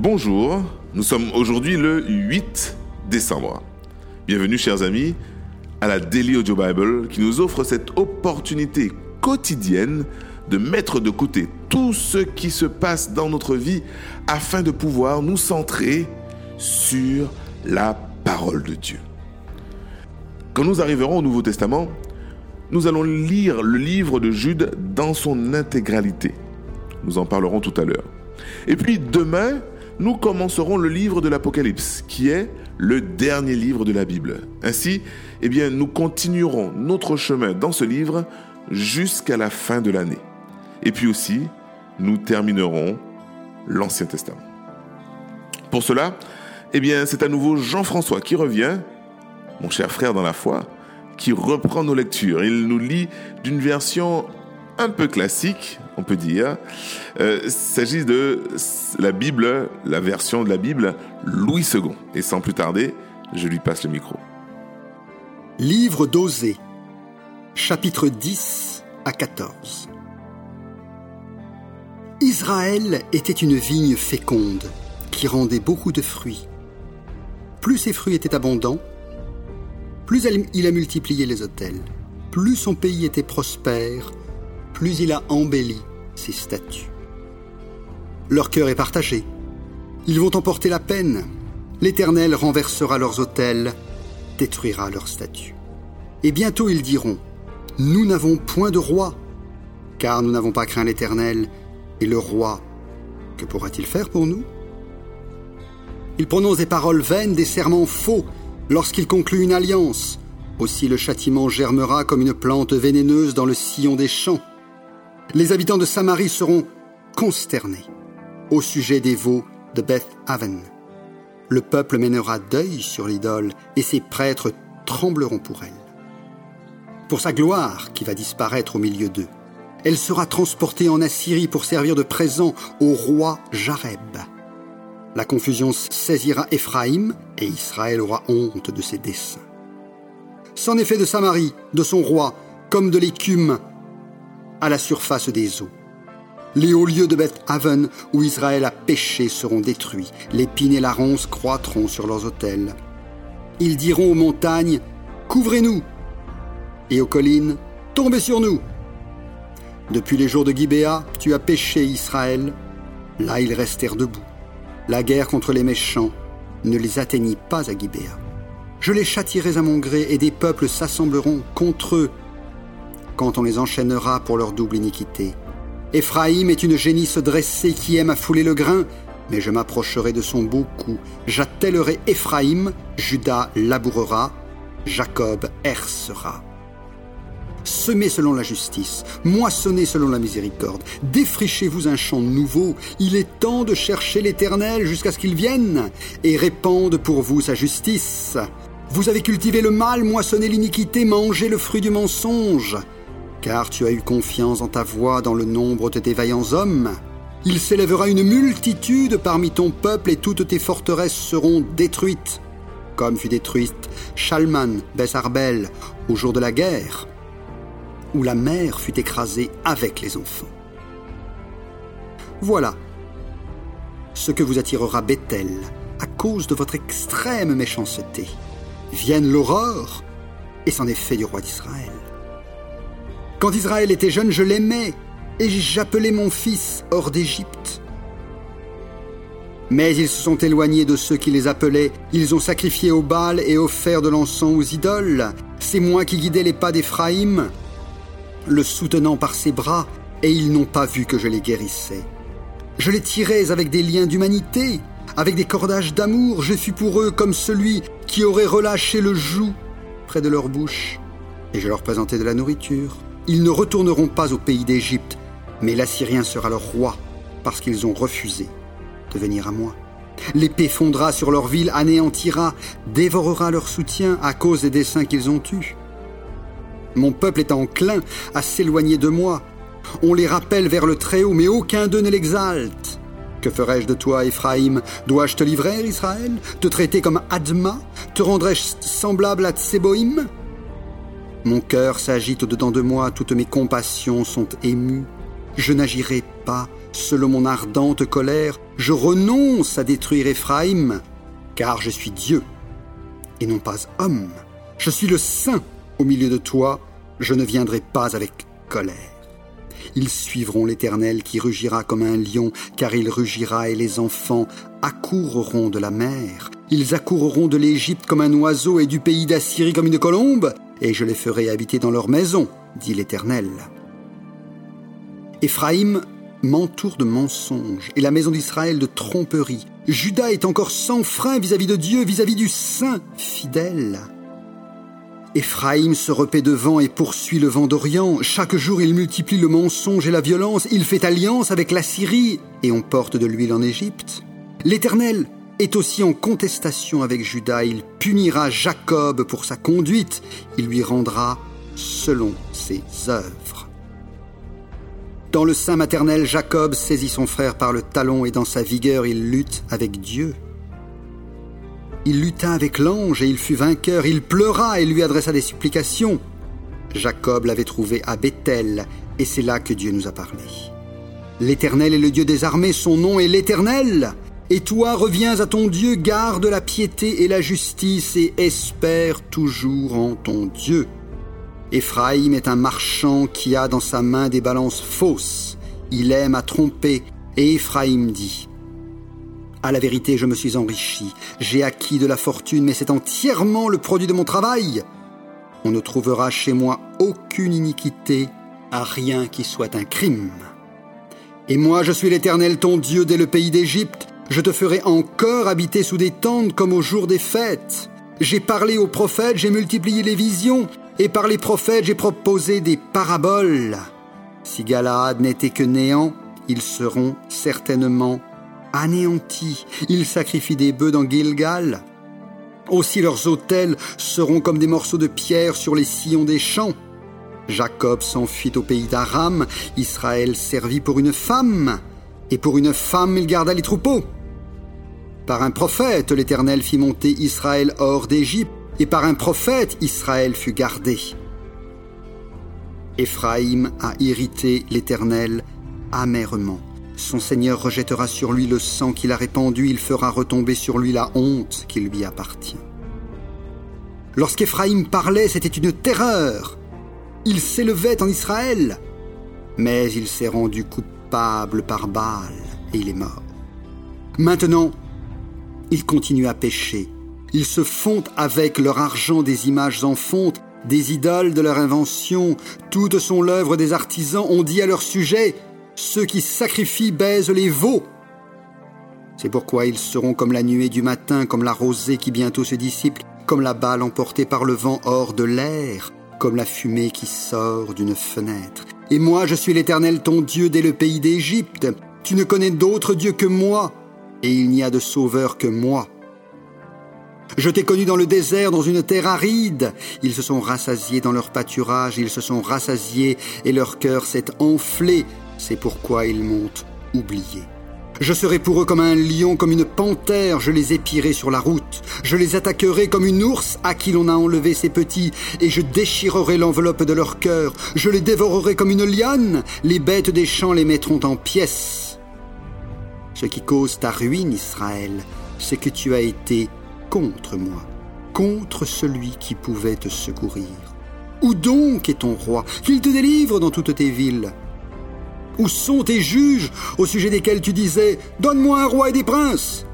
Bonjour, nous sommes aujourd'hui le 8 décembre. Bienvenue chers amis à la Daily Audio Bible qui nous offre cette opportunité quotidienne de mettre de côté tout ce qui se passe dans notre vie afin de pouvoir nous centrer sur la parole de Dieu. Quand nous arriverons au Nouveau Testament, nous allons lire le livre de Jude dans son intégralité. Nous en parlerons tout à l'heure. Et puis demain, nous commencerons le livre de l'Apocalypse, qui est le dernier livre de la Bible. Ainsi, eh bien, nous continuerons notre chemin dans ce livre jusqu'à la fin de l'année. Et puis aussi, nous terminerons l'Ancien Testament. Pour cela, eh bien, c'est à nouveau Jean-François qui revient, mon cher frère dans la foi, qui reprend nos lectures. Il nous lit d'une version un peu classique, on peut dire. Euh, s'agit de la Bible, la version de la Bible Louis II. Et sans plus tarder, je lui passe le micro. Livre d'Osée, chapitre 10 à 14. Israël était une vigne féconde qui rendait beaucoup de fruits. Plus ses fruits étaient abondants, plus il a multiplié les hôtels, plus son pays était prospère, plus il a embelli ses statues. Leur cœur est partagé. Ils vont emporter la peine. L'Éternel renversera leurs autels, détruira leurs statues. Et bientôt ils diront, Nous n'avons point de roi, car nous n'avons pas craint l'Éternel, et le roi, que pourra-t-il faire pour nous? Il prononce des paroles vaines, des serments faux, lorsqu'il conclut une alliance. Aussi le châtiment germera comme une plante vénéneuse dans le sillon des champs. Les habitants de Samarie seront consternés au sujet des veaux de Beth Aven. Le peuple mènera deuil sur l'idole et ses prêtres trembleront pour elle. Pour sa gloire qui va disparaître au milieu d'eux, elle sera transportée en Assyrie pour servir de présent au roi Jareb. La confusion saisira Éphraïm et Israël aura honte de ses desseins. C'en est fait de Samarie, de son roi, comme de l'écume à la surface des eaux. Les hauts lieux de Beth Haven où Israël a péché seront détruits. L'épine et la ronce croîtront sur leurs autels. Ils diront aux montagnes Couvrez-nous et aux collines Tombez sur nous Depuis les jours de Gibéa, tu as péché Israël. Là, ils restèrent debout. La guerre contre les méchants ne les atteignit pas à Gibéa. Je les châtierai à mon gré et des peuples s'assembleront contre eux quand on les enchaînera pour leur double iniquité. Éphraïm est une génisse dressée qui aime à fouler le grain, mais je m'approcherai de son beau cou. J'attellerai Éphraïm, Judas labourera, Jacob hercera. Semez selon la justice, moissonnez selon la miséricorde, défrichez-vous un champ nouveau, il est temps de chercher l'Éternel jusqu'à ce qu'il vienne, et répande pour vous sa justice. Vous avez cultivé le mal, moissonné l'iniquité, mangé le fruit du mensonge car tu as eu confiance en ta voix dans le nombre de tes vaillants hommes. Il s'élèvera une multitude parmi ton peuple et toutes tes forteresses seront détruites, comme fut détruite Shalman, Bessarbel, au jour de la guerre, où la mère fut écrasée avec les enfants. Voilà ce que vous attirera Bethel à cause de votre extrême méchanceté. Vienne l'aurore, et c'en est fait du roi d'Israël. Quand Israël était jeune, je l'aimais, et j'appelais mon fils hors d'Égypte. Mais ils se sont éloignés de ceux qui les appelaient, ils ont sacrifié au Baal et offert de l'encens aux idoles. C'est moi qui guidais les pas d'Éphraïm, le soutenant par ses bras, et ils n'ont pas vu que je les guérissais. Je les tirais avec des liens d'humanité, avec des cordages d'amour, je fus pour eux comme celui qui aurait relâché le joug près de leur bouche, et je leur présentais de la nourriture. Ils ne retourneront pas au pays d'Égypte, mais l'Assyrien sera leur roi, parce qu'ils ont refusé de venir à moi. L'épée fondra sur leur ville, anéantira, dévorera leur soutien à cause des desseins qu'ils ont eus. Mon peuple est enclin à s'éloigner de moi. On les rappelle vers le Très-Haut, mais aucun d'eux ne l'exalte. Que ferai-je de toi, Éphraïm? Dois-je te livrer, Israël? Te traiter comme Adma? Te rendrai-je semblable à Tseboïm? Mon cœur s'agite au-dedans de moi, toutes mes compassions sont émues. Je n'agirai pas selon mon ardente colère, Je renonce à détruire Éphraïm, car je suis Dieu, et non pas homme. Je suis le Saint au milieu de toi, je ne viendrai pas avec colère. Ils suivront l'Éternel qui rugira comme un lion, car il rugira et les enfants accourront de la mer. Ils accourront de l'Égypte comme un oiseau et du pays d'Assyrie comme une colombe, et je les ferai habiter dans leur maison, dit l'Éternel. Éphraïm m'entoure de mensonges et la maison d'Israël de tromperies. Judas est encore sans frein vis-à-vis de Dieu, vis-à-vis du Saint fidèle. Éphraïm se repaît devant et poursuit le vent d'Orient. Chaque jour il multiplie le mensonge et la violence. Il fait alliance avec la Syrie et on porte de l'huile en Égypte. L'Éternel est aussi en contestation avec Judas. Il punira Jacob pour sa conduite. Il lui rendra selon ses œuvres. Dans le sein maternel, Jacob saisit son frère par le talon et dans sa vigueur il lutte avec Dieu. Il lutta avec l'ange et il fut vainqueur. Il pleura et lui adressa des supplications. Jacob l'avait trouvé à Bethel, et c'est là que Dieu nous a parlé. L'Éternel est le Dieu des armées, son nom est l'Éternel. Et toi reviens à ton Dieu, garde la piété et la justice, et espère toujours en ton Dieu. Éphraïm est un marchand qui a dans sa main des balances fausses. Il aime à tromper, et Éphraïm dit à la vérité, je me suis enrichi, j'ai acquis de la fortune, mais c'est entièrement le produit de mon travail. On ne trouvera chez moi aucune iniquité, à rien qui soit un crime. Et moi, je suis l'Éternel ton Dieu dès le pays d'Égypte, je te ferai encore habiter sous des tentes comme au jour des fêtes. J'ai parlé aux prophètes, j'ai multiplié les visions, et par les prophètes j'ai proposé des paraboles. Si Galaad n'était que néant, ils seront certainement anéantis. Ils sacrifient des bœufs dans Gilgal. Aussi leurs autels seront comme des morceaux de pierre sur les sillons des champs. Jacob s'enfuit au pays d'Aram, Israël servit pour une femme, et pour une femme il garda les troupeaux. Par un prophète l'Éternel fit monter Israël hors d'Égypte, et par un prophète Israël fut gardé. Éphraïm a irrité l'Éternel amèrement. Son Seigneur rejettera sur lui le sang qu'il a répandu, il fera retomber sur lui la honte qui lui appartient. Lorsqu'Éphraïm parlait, c'était une terreur. Il s'élevait en Israël, mais il s'est rendu coupable par Baal et il est mort. Maintenant, il continue à pécher. Ils se font avec leur argent des images en fonte, des idoles de leur invention. Toutes sont l'œuvre des artisans. On dit à leur sujet ceux qui sacrifient baisent les veaux. C'est pourquoi ils seront comme la nuée du matin, comme la rosée qui bientôt se dissipe, comme la balle emportée par le vent hors de l'air, comme la fumée qui sort d'une fenêtre. Et moi, je suis l'Éternel ton Dieu dès le pays d'Égypte. Tu ne connais d'autre Dieu que moi, et il n'y a de sauveur que moi. Je t'ai connu dans le désert, dans une terre aride. Ils se sont rassasiés dans leur pâturage, ils se sont rassasiés, et leur cœur s'est enflé c'est pourquoi ils m'ont oublié. Je serai pour eux comme un lion, comme une panthère, je les épierai sur la route. Je les attaquerai comme une ours à qui l'on a enlevé ses petits, et je déchirerai l'enveloppe de leur cœur. Je les dévorerai comme une liane, les bêtes des champs les mettront en pièces. Ce qui cause ta ruine, Israël, c'est que tu as été contre moi, contre celui qui pouvait te secourir. Où donc est ton roi? Qu'il te délivre dans toutes tes villes. Où sont tes juges au sujet desquels tu disais Donne-moi un roi et des princes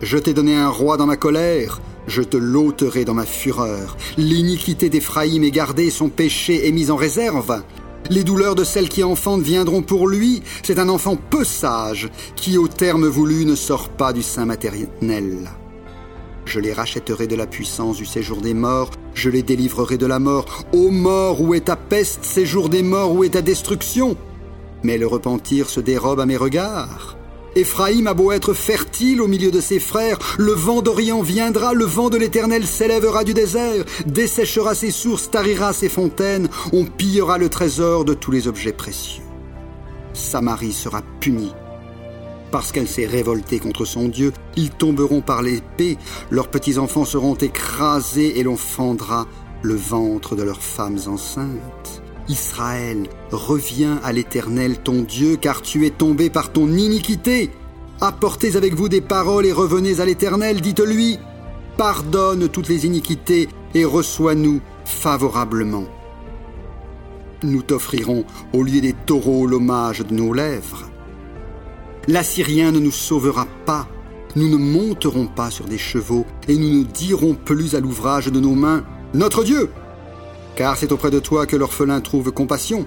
Je t'ai donné un roi dans ma colère, je te l'ôterai dans ma fureur. L'iniquité d'Éphraïm est gardée, son péché est mis en réserve. Les douleurs de celle qui enfante viendront pour lui. C'est un enfant peu sage qui, au terme voulu, ne sort pas du sein maternel. Je les rachèterai de la puissance du séjour des morts, je les délivrerai de la mort. Ô mort, où est ta peste Séjour des morts, où est ta destruction? Mais le repentir se dérobe à mes regards. Éphraïm a beau être fertile au milieu de ses frères, le vent d'Orient viendra, le vent de l'Éternel s'élèvera du désert, desséchera ses sources, tarira ses fontaines, on pillera le trésor de tous les objets précieux. Samarie sera punie. Parce qu'elle s'est révoltée contre son Dieu, ils tomberont par l'épée, leurs petits-enfants seront écrasés et l'on fendra le ventre de leurs femmes enceintes. Israël, reviens à l'Éternel ton Dieu, car tu es tombé par ton iniquité. Apportez avec vous des paroles et revenez à l'Éternel, dites-lui, pardonne toutes les iniquités et reçois-nous favorablement. Nous t'offrirons au lieu des taureaux l'hommage de nos lèvres. L'Assyrien ne nous sauvera pas, nous ne monterons pas sur des chevaux et nous ne dirons plus à l'ouvrage de nos mains, Notre Dieu car c'est auprès de toi que l'orphelin trouve compassion.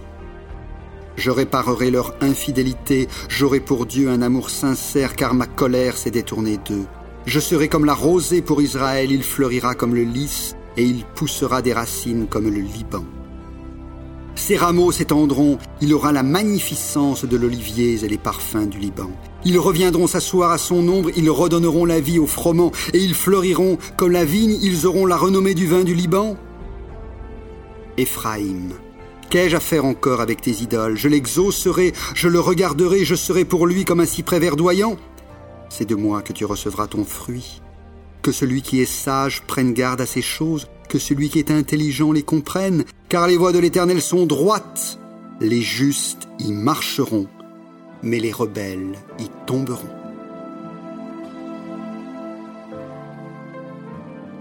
Je réparerai leur infidélité, j'aurai pour Dieu un amour sincère, car ma colère s'est détournée d'eux. Je serai comme la rosée pour Israël, il fleurira comme le lys, et il poussera des racines comme le Liban. Ses rameaux s'étendront, il aura la magnificence de l'olivier et les parfums du Liban. Ils reviendront s'asseoir à son ombre, ils redonneront la vie aux froment, et ils fleuriront comme la vigne, ils auront la renommée du vin du Liban. Éphraïm, qu'ai-je à faire encore avec tes idoles? Je l'exaucerai, je le regarderai, je serai pour lui comme un cyprès verdoyant. C'est de moi que tu recevras ton fruit. Que celui qui est sage prenne garde à ces choses, que celui qui est intelligent les comprenne, car les voies de l'Éternel sont droites. Les justes y marcheront, mais les rebelles y tomberont.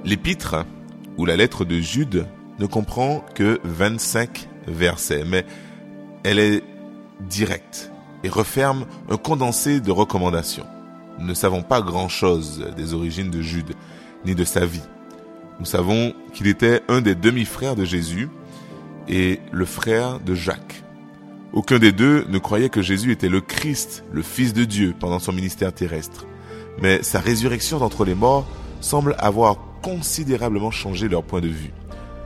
L'épître ou la lettre de Jude ne comprend que 25 versets, mais elle est directe et referme un condensé de recommandations. Nous ne savons pas grand-chose des origines de Jude, ni de sa vie. Nous savons qu'il était un des demi-frères de Jésus et le frère de Jacques. Aucun des deux ne croyait que Jésus était le Christ, le Fils de Dieu, pendant son ministère terrestre. Mais sa résurrection d'entre les morts semble avoir considérablement changé leur point de vue.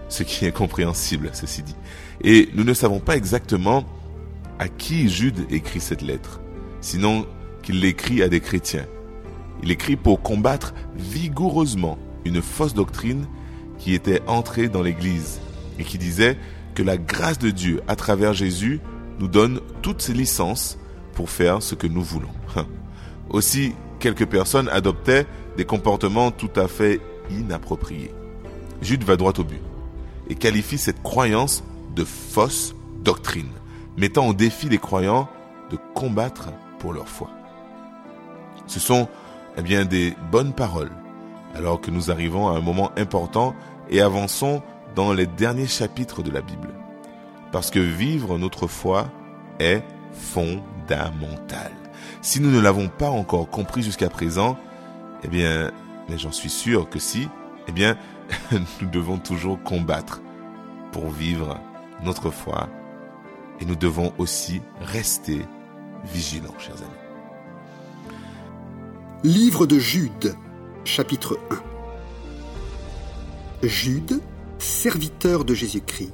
Ce qui est compréhensible, ceci dit. Et nous ne savons pas exactement à qui Jude écrit cette lettre, sinon qu'il l'écrit à des chrétiens. Il écrit pour combattre vigoureusement une fausse doctrine qui était entrée dans l'Église et qui disait que la grâce de Dieu à travers Jésus nous donne toutes ses licences pour faire ce que nous voulons. Aussi, quelques personnes adoptaient des comportements tout à fait inappropriés. Jude va droit au but et qualifie cette croyance de fausse doctrine, mettant au défi les croyants de combattre pour leur foi. Ce sont eh bien des bonnes paroles alors que nous arrivons à un moment important et avançons dans les derniers chapitres de la Bible. Parce que vivre notre foi est fondamental. Si nous ne l'avons pas encore compris jusqu'à présent, eh bien, mais j'en suis sûr que si, eh bien, nous devons toujours combattre pour vivre notre foi et nous devons aussi rester vigilants, chers amis. Livre de Jude, chapitre 1 Jude, serviteur de Jésus-Christ,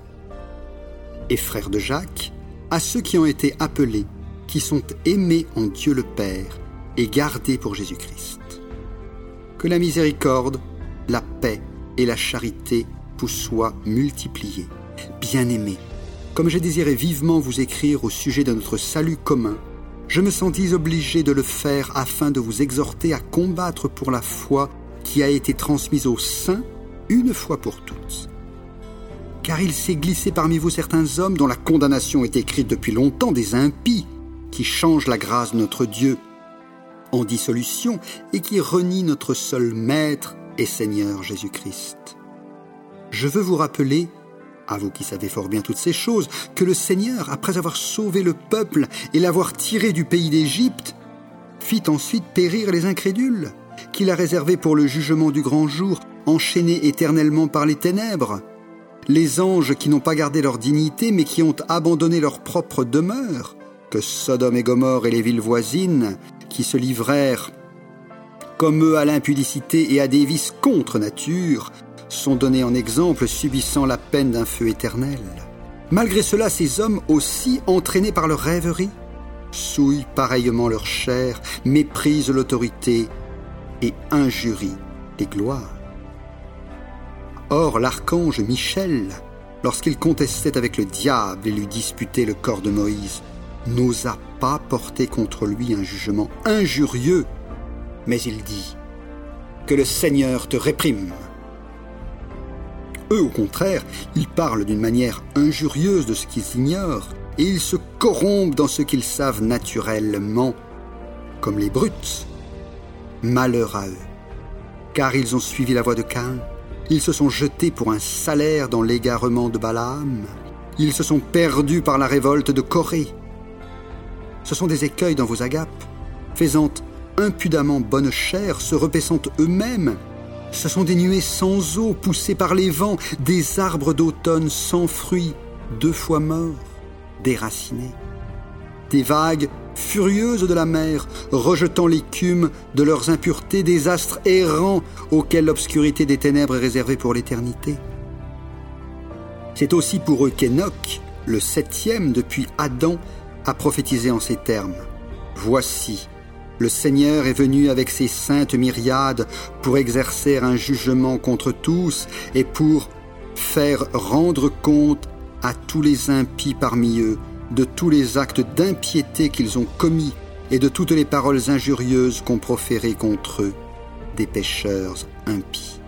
et frère de Jacques, à ceux qui ont été appelés, qui sont aimés en Dieu le Père et gardés pour Jésus-Christ. Que la miséricorde, la paix et la charité vous soient multipliées. Bien-aimés, comme j'ai désiré vivement vous écrire au sujet de notre salut commun, je me sentis obligé de le faire afin de vous exhorter à combattre pour la foi qui a été transmise aux saints une fois pour toutes. Car il s'est glissé parmi vous certains hommes dont la condamnation est écrite depuis longtemps, des impies, qui changent la grâce de notre Dieu en dissolution et qui renient notre seul Maître et Seigneur Jésus-Christ. Je veux vous rappeler, à vous qui savez fort bien toutes ces choses, que le Seigneur, après avoir sauvé le peuple et l'avoir tiré du pays d'Égypte, fit ensuite périr les incrédules, qu'il a réservés pour le jugement du grand jour, enchaînés éternellement par les ténèbres. Les anges qui n'ont pas gardé leur dignité, mais qui ont abandonné leur propre demeure, que Sodome et Gomorre et les villes voisines, qui se livrèrent comme eux à l'impudicité et à des vices contre nature, sont donnés en exemple subissant la peine d'un feu éternel. Malgré cela, ces hommes aussi, entraînés par leur rêverie, souillent pareillement leur chair, méprisent l'autorité et injurient les gloires. Or l'archange Michel, lorsqu'il contestait avec le diable et lui disputait le corps de Moïse, n'osa pas porter contre lui un jugement injurieux, mais il dit Que le Seigneur te réprime. Eux, au contraire, ils parlent d'une manière injurieuse de ce qu'ils ignorent, et ils se corrompent dans ce qu'ils savent naturellement, comme les brutes. Malheur à eux, car ils ont suivi la voie de Cain. Ils se sont jetés pour un salaire dans l'égarement de Balaam. Ils se sont perdus par la révolte de Corée. Ce sont des écueils dans vos agapes, faisant impudemment bonne chère, se repaissant eux-mêmes. Ce sont des nuées sans eau, poussées par les vents, des arbres d'automne sans fruits, deux fois morts, déracinés. Des vagues furieuses de la mer, rejetant l'écume de leurs impuretés, des astres errants auxquels l'obscurité des ténèbres est réservée pour l'éternité. C'est aussi pour eux qu'Enoch, le septième depuis Adam, a prophétisé en ces termes. Voici, le Seigneur est venu avec ses saintes myriades pour exercer un jugement contre tous et pour faire rendre compte à tous les impies parmi eux de tous les actes d'impiété qu'ils ont commis et de toutes les paroles injurieuses qu'ont proférées contre eux des pécheurs impies.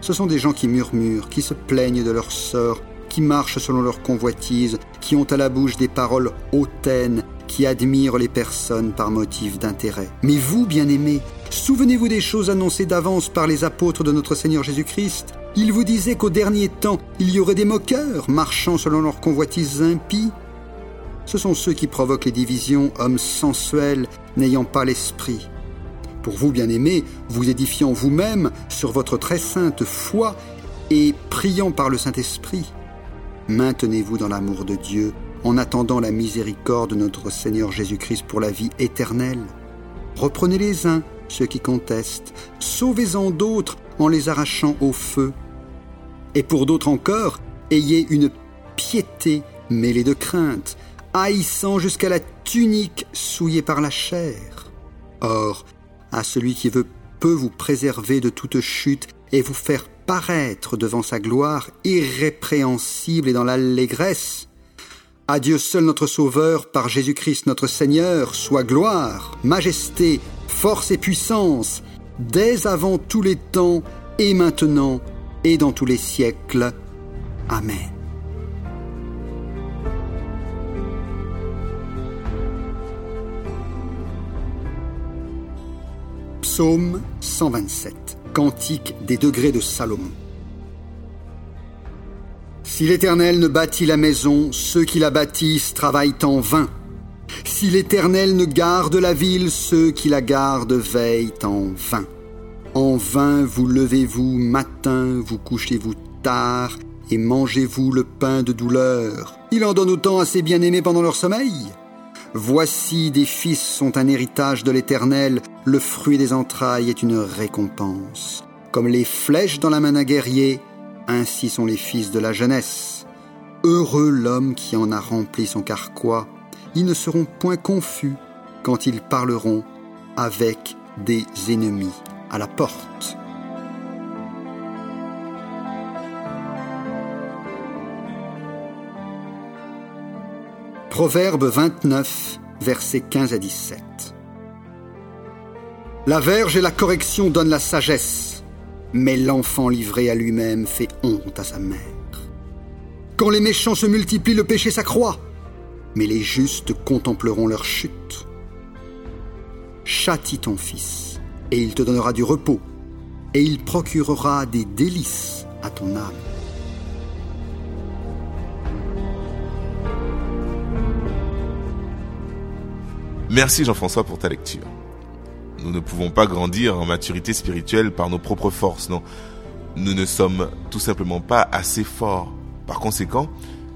Ce sont des gens qui murmurent, qui se plaignent de leur sort, qui marchent selon leur convoitise, qui ont à la bouche des paroles hautaines, qui admirent les personnes par motif d'intérêt. Mais vous, bien-aimés, souvenez-vous des choses annoncées d'avance par les apôtres de notre Seigneur Jésus-Christ. Ils vous disaient qu'au dernier temps, il y aurait des moqueurs, marchant selon leurs convoitises impies. Ce sont ceux qui provoquent les divisions, hommes sensuels, n'ayant pas l'esprit. Pour vous, bien-aimés, vous édifiant vous-même sur votre très sainte foi et priant par le Saint-Esprit, maintenez-vous dans l'amour de Dieu en attendant la miséricorde de notre Seigneur Jésus-Christ pour la vie éternelle. Reprenez les uns, ceux qui contestent, sauvez-en d'autres en les arrachant au feu. Et pour d'autres encore, ayez une piété mêlée de crainte, haïssant jusqu'à la tunique souillée par la chair. Or, à celui qui veut peut vous préserver de toute chute et vous faire paraître devant sa gloire irrépréhensible et dans l'allégresse, à Dieu seul notre Sauveur, par Jésus-Christ notre Seigneur, soit gloire, majesté, force et puissance, dès avant tous les temps, et maintenant, et dans tous les siècles. Amen. Psaume 127, Cantique des degrés de Salomon. Si l'Éternel ne bâtit la maison, ceux qui la bâtissent travaillent en vain. Si l'Éternel ne garde la ville, ceux qui la gardent veillent en vain. En vain vous levez-vous matin, vous couchez-vous tard, et mangez-vous le pain de douleur. Il en donne autant à ses bien-aimés pendant leur sommeil. Voici des fils sont un héritage de l'Éternel, le fruit des entrailles est une récompense. Comme les flèches dans la main d'un guerrier, ainsi sont les fils de la jeunesse. Heureux l'homme qui en a rempli son carquois, ils ne seront point confus quand ils parleront avec des ennemis à la porte. Proverbe 29, versets 15 à 17. La verge et la correction donnent la sagesse mais l'enfant livré à lui-même fait honte à sa mère. Quand les méchants se multiplient, le péché s'accroît, mais les justes contempleront leur chute. Châtie ton fils, et il te donnera du repos, et il procurera des délices à ton âme. Merci Jean-François pour ta lecture. Nous ne pouvons pas grandir en maturité spirituelle par nos propres forces, non. Nous ne sommes tout simplement pas assez forts. Par conséquent,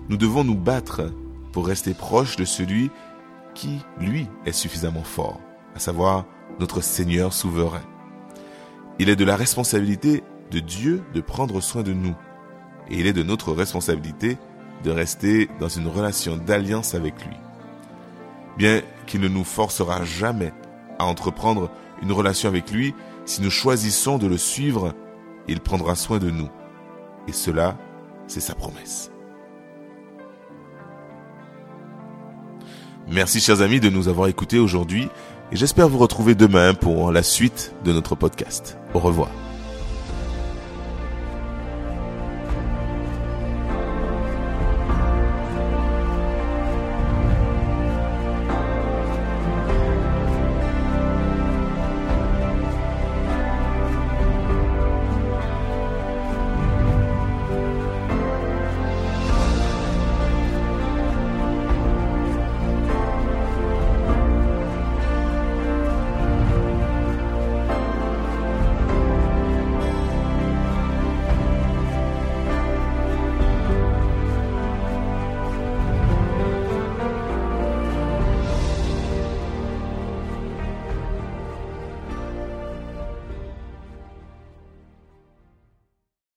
nous devons nous battre pour rester proche de celui qui, lui, est suffisamment fort, à savoir notre Seigneur souverain. Il est de la responsabilité de Dieu de prendre soin de nous, et il est de notre responsabilité de rester dans une relation d'alliance avec lui. Bien qu'il ne nous forcera jamais à entreprendre une relation avec lui, si nous choisissons de le suivre, il prendra soin de nous. Et cela, c'est sa promesse. Merci chers amis de nous avoir écoutés aujourd'hui et j'espère vous retrouver demain pour la suite de notre podcast. Au revoir.